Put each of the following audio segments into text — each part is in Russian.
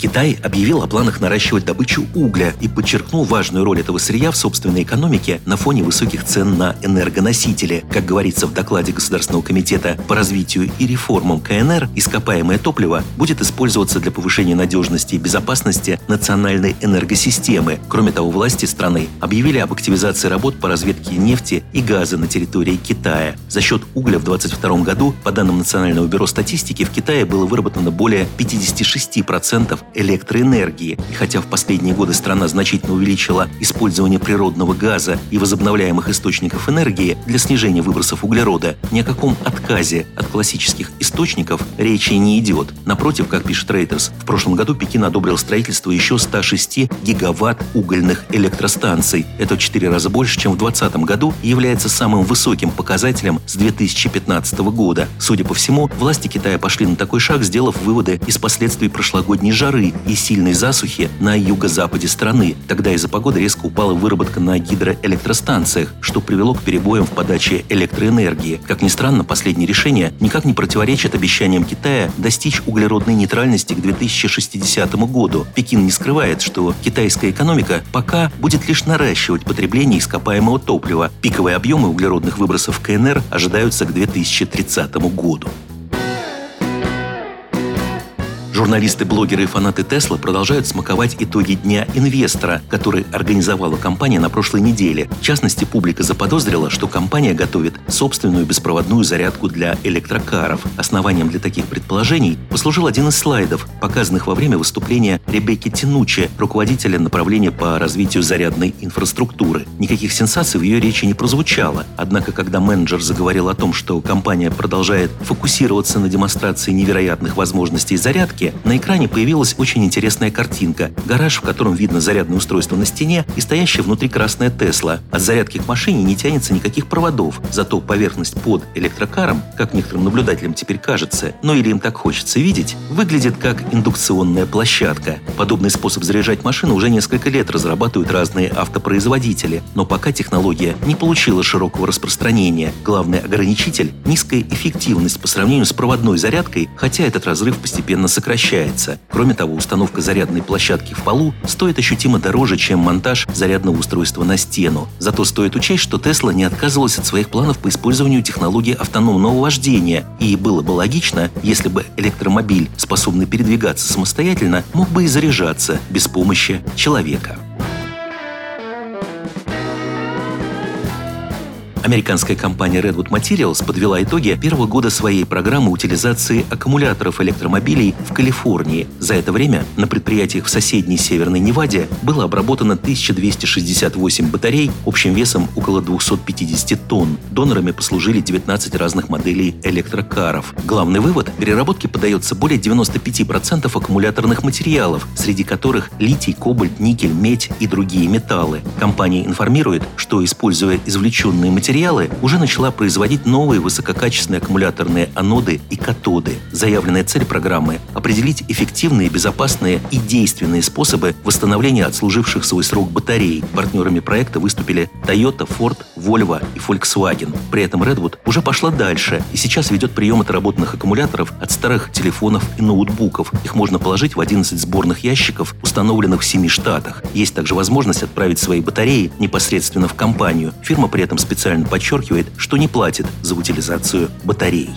Китай объявил о планах наращивать добычу угля и подчеркнул важную роль этого сырья в собственной экономике на фоне высоких цен на энергоносители. Как говорится в докладе Государственного комитета по развитию и реформам КНР, ископаемое топливо будет использоваться для повышения надежности и безопасности национальной энергосистемы. Кроме того, власти страны объявили об активизации работ по разведке нефти и газа на территории Китая. За счет угля в 2022 году, по данным Национального бюро статистики, в Китае было выработано более 56% электроэнергии. И хотя в последние годы страна значительно увеличила использование природного газа и возобновляемых источников энергии для снижения выбросов углерода, ни о каком отказе от классических источников речи не идет. Напротив, как пишет Reuters, в прошлом году Пекин одобрил строительство еще 106 гигаватт угольных электростанций. Это в 4 раза больше, чем в 2020 году и является самым высоким показателем с 2015 года. Судя по всему, власти Китая пошли на такой шаг, сделав выводы из последствий прошлогодней жары жары и сильной засухи на юго-западе страны. Тогда из-за погоды резко упала выработка на гидроэлектростанциях, что привело к перебоям в подаче электроэнергии. Как ни странно, последнее решение никак не противоречит обещаниям Китая достичь углеродной нейтральности к 2060 году. Пекин не скрывает, что китайская экономика пока будет лишь наращивать потребление ископаемого топлива. Пиковые объемы углеродных выбросов КНР ожидаются к 2030 году. Журналисты, блогеры и фанаты Тесла продолжают смаковать итоги Дня инвестора, который организовала компания на прошлой неделе. В частности, публика заподозрила, что компания готовит собственную беспроводную зарядку для электрокаров. Основанием для таких предположений послужил один из слайдов, показанных во время выступления Ребекки Тинучи, руководителя направления по развитию зарядной инфраструктуры. Никаких сенсаций в ее речи не прозвучало. Однако, когда менеджер заговорил о том, что компания продолжает фокусироваться на демонстрации невероятных возможностей зарядки, на экране появилась очень интересная картинка. Гараж, в котором видно зарядное устройство на стене и стоящая внутри красная Тесла. От зарядки к машине не тянется никаких проводов, зато поверхность под электрокаром, как некоторым наблюдателям теперь кажется, но или им так хочется видеть, выглядит как индукционная площадка. Подобный способ заряжать машину уже несколько лет разрабатывают разные автопроизводители, но пока технология не получила широкого распространения. Главный ограничитель – низкая эффективность по сравнению с проводной зарядкой, хотя этот разрыв постепенно сокращается сокращается. Кроме того, установка зарядной площадки в полу стоит ощутимо дороже, чем монтаж зарядного устройства на стену. Зато стоит учесть, что Тесла не отказывалась от своих планов по использованию технологии автономного вождения, и было бы логично, если бы электромобиль, способный передвигаться самостоятельно, мог бы и заряжаться без помощи человека. Американская компания Redwood Materials подвела итоги первого года своей программы утилизации аккумуляторов электромобилей в Калифорнии. За это время на предприятиях в соседней Северной Неваде было обработано 1268 батарей общим весом около 250 тонн. Донорами послужили 19 разных моделей электрокаров. Главный вывод – переработке подается более 95% аккумуляторных материалов, среди которых литий, кобальт, никель, медь и другие металлы. Компания информирует, что, используя извлеченные материалы, материалы уже начала производить новые высококачественные аккумуляторные аноды и катоды. Заявленная цель программы – определить эффективные, безопасные и действенные способы восстановления отслуживших свой срок батарей. Партнерами проекта выступили Toyota, Ford, Volvo и Volkswagen. При этом Redwood уже пошла дальше и сейчас ведет прием отработанных аккумуляторов от старых телефонов и ноутбуков. Их можно положить в 11 сборных ящиков, установленных в 7 штатах. Есть также возможность отправить свои батареи непосредственно в компанию. Фирма при этом специально подчеркивает, что не платит за утилизацию батарей.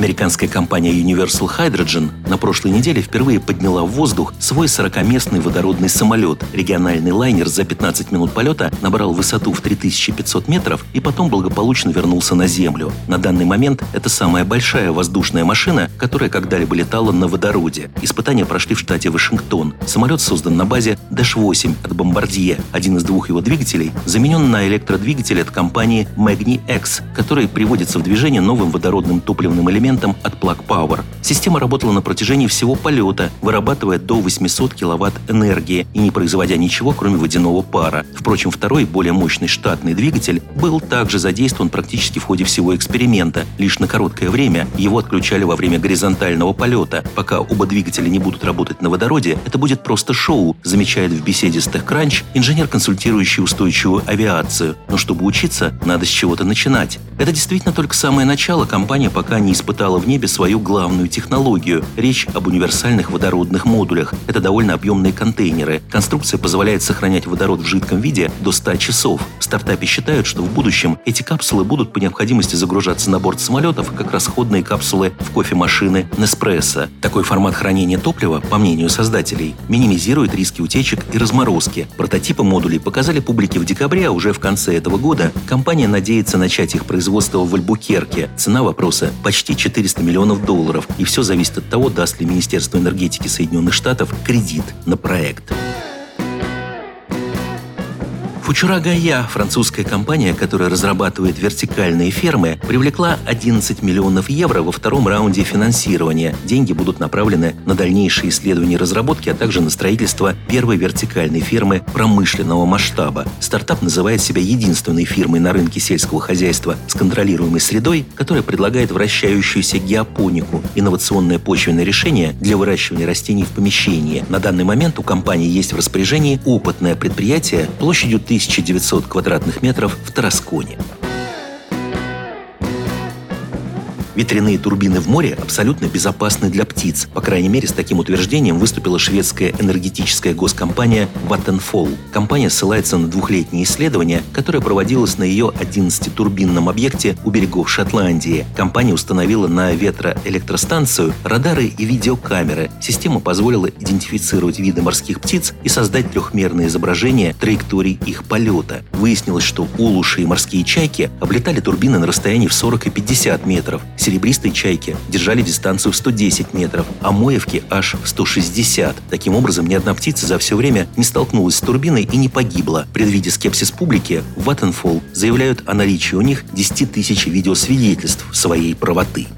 Американская компания Universal Hydrogen на прошлой неделе впервые подняла в воздух свой 40-местный водородный самолет. Региональный лайнер за 15 минут полета набрал высоту в 3500 метров и потом благополучно вернулся на Землю. На данный момент это самая большая воздушная машина, которая когда-либо летала на водороде. Испытания прошли в штате Вашингтон. Самолет создан на базе Dash-8 от Bombardier. Один из двух его двигателей заменен на электродвигатель от компании Magni X, который приводится в движение новым водородным топливным элементом элементом от Plug Power. Система работала на протяжении всего полета, вырабатывая до 800 киловатт энергии и не производя ничего, кроме водяного пара. Впрочем, второй, более мощный штатный двигатель был также задействован практически в ходе всего эксперимента. Лишь на короткое время его отключали во время горизонтального полета. Пока оба двигателя не будут работать на водороде, это будет просто шоу, замечает в беседе с TechCrunch инженер, консультирующий устойчивую авиацию. Но чтобы учиться, надо с чего-то начинать. Это действительно только самое начало. Компания пока не испытала в небе свою главную технологию. Речь об универсальных водородных модулях. Это довольно объемные контейнеры. Конструкция позволяет сохранять водород в жидком виде до 100 часов. В стартапе считают, что в будущем эти капсулы будут по необходимости загружаться на борт самолетов, как расходные капсулы в кофемашины Nespresso. Такой формат хранения топлива, по мнению создателей, минимизирует риски утечек и разморозки. Прототипы модулей показали публике в декабре, а уже в конце этого года компания надеется начать их производство в Альбукерке. Цена вопроса – почти 400 миллионов долларов. И все зависит от того, даст ли Министерство энергетики Соединенных Штатов кредит на проект. Фучура Гая, французская компания, которая разрабатывает вертикальные фермы, привлекла 11 миллионов евро во втором раунде финансирования. Деньги будут направлены на дальнейшие исследования и разработки, а также на строительство первой вертикальной фермы промышленного масштаба. Стартап называет себя единственной фирмой на рынке сельского хозяйства с контролируемой средой, которая предлагает вращающуюся геопонику – инновационное почвенное решение для выращивания растений в помещении. На данный момент у компании есть в распоряжении опытное предприятие площадью 1000 1900 квадратных метров в Тарасконе. Ветряные турбины в море абсолютно безопасны для птиц. По крайней мере, с таким утверждением выступила шведская энергетическая госкомпания Vattenfall. Компания ссылается на двухлетнее исследование, которое проводилось на ее 11-турбинном объекте у берегов Шотландии. Компания установила на ветроэлектростанцию радары и видеокамеры. Система позволила идентифицировать виды морских птиц и создать трехмерное изображение траекторий их полета. Выяснилось, что улуши и морские чайки облетали турбины на расстоянии в 40 и 50 метров серебристые чайки держали дистанцию в 110 метров, а моевки аж в 160. Таким образом, ни одна птица за все время не столкнулась с турбиной и не погибла. Предвидя скепсис публики, Vattenfall заявляют о наличии у них 10 тысяч видеосвидетельств своей правоты.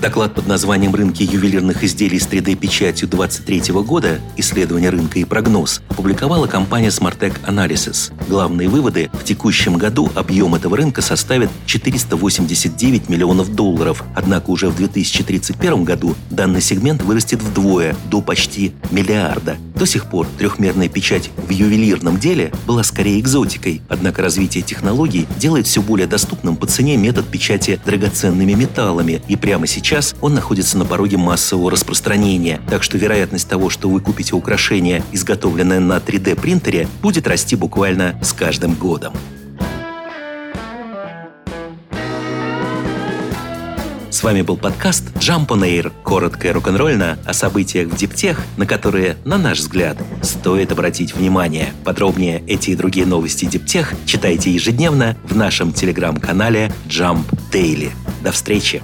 Доклад под названием «Рынки ювелирных изделий с 3D-печатью 2023 года. Исследование рынка и прогноз» опубликовала компания Smartech Analysis. Главные выводы – в текущем году объем этого рынка составит 489 миллионов долларов, однако уже в 2031 году данный сегмент вырастет вдвое, до почти миллиарда. До сих пор трехмерная печать в ювелирном деле была скорее экзотикой, однако развитие технологий делает все более доступным по цене метод печати драгоценными металлами, и прямо сейчас сейчас он находится на пороге массового распространения, так что вероятность того, что вы купите украшение, изготовленное на 3D-принтере, будет расти буквально с каждым годом. С вами был подкаст Jump on Air. Коротко и рок-н-ролльно о событиях в диптех, на которые, на наш взгляд, стоит обратить внимание. Подробнее эти и другие новости диптех читайте ежедневно в нашем телеграм-канале Jump Daily. До встречи!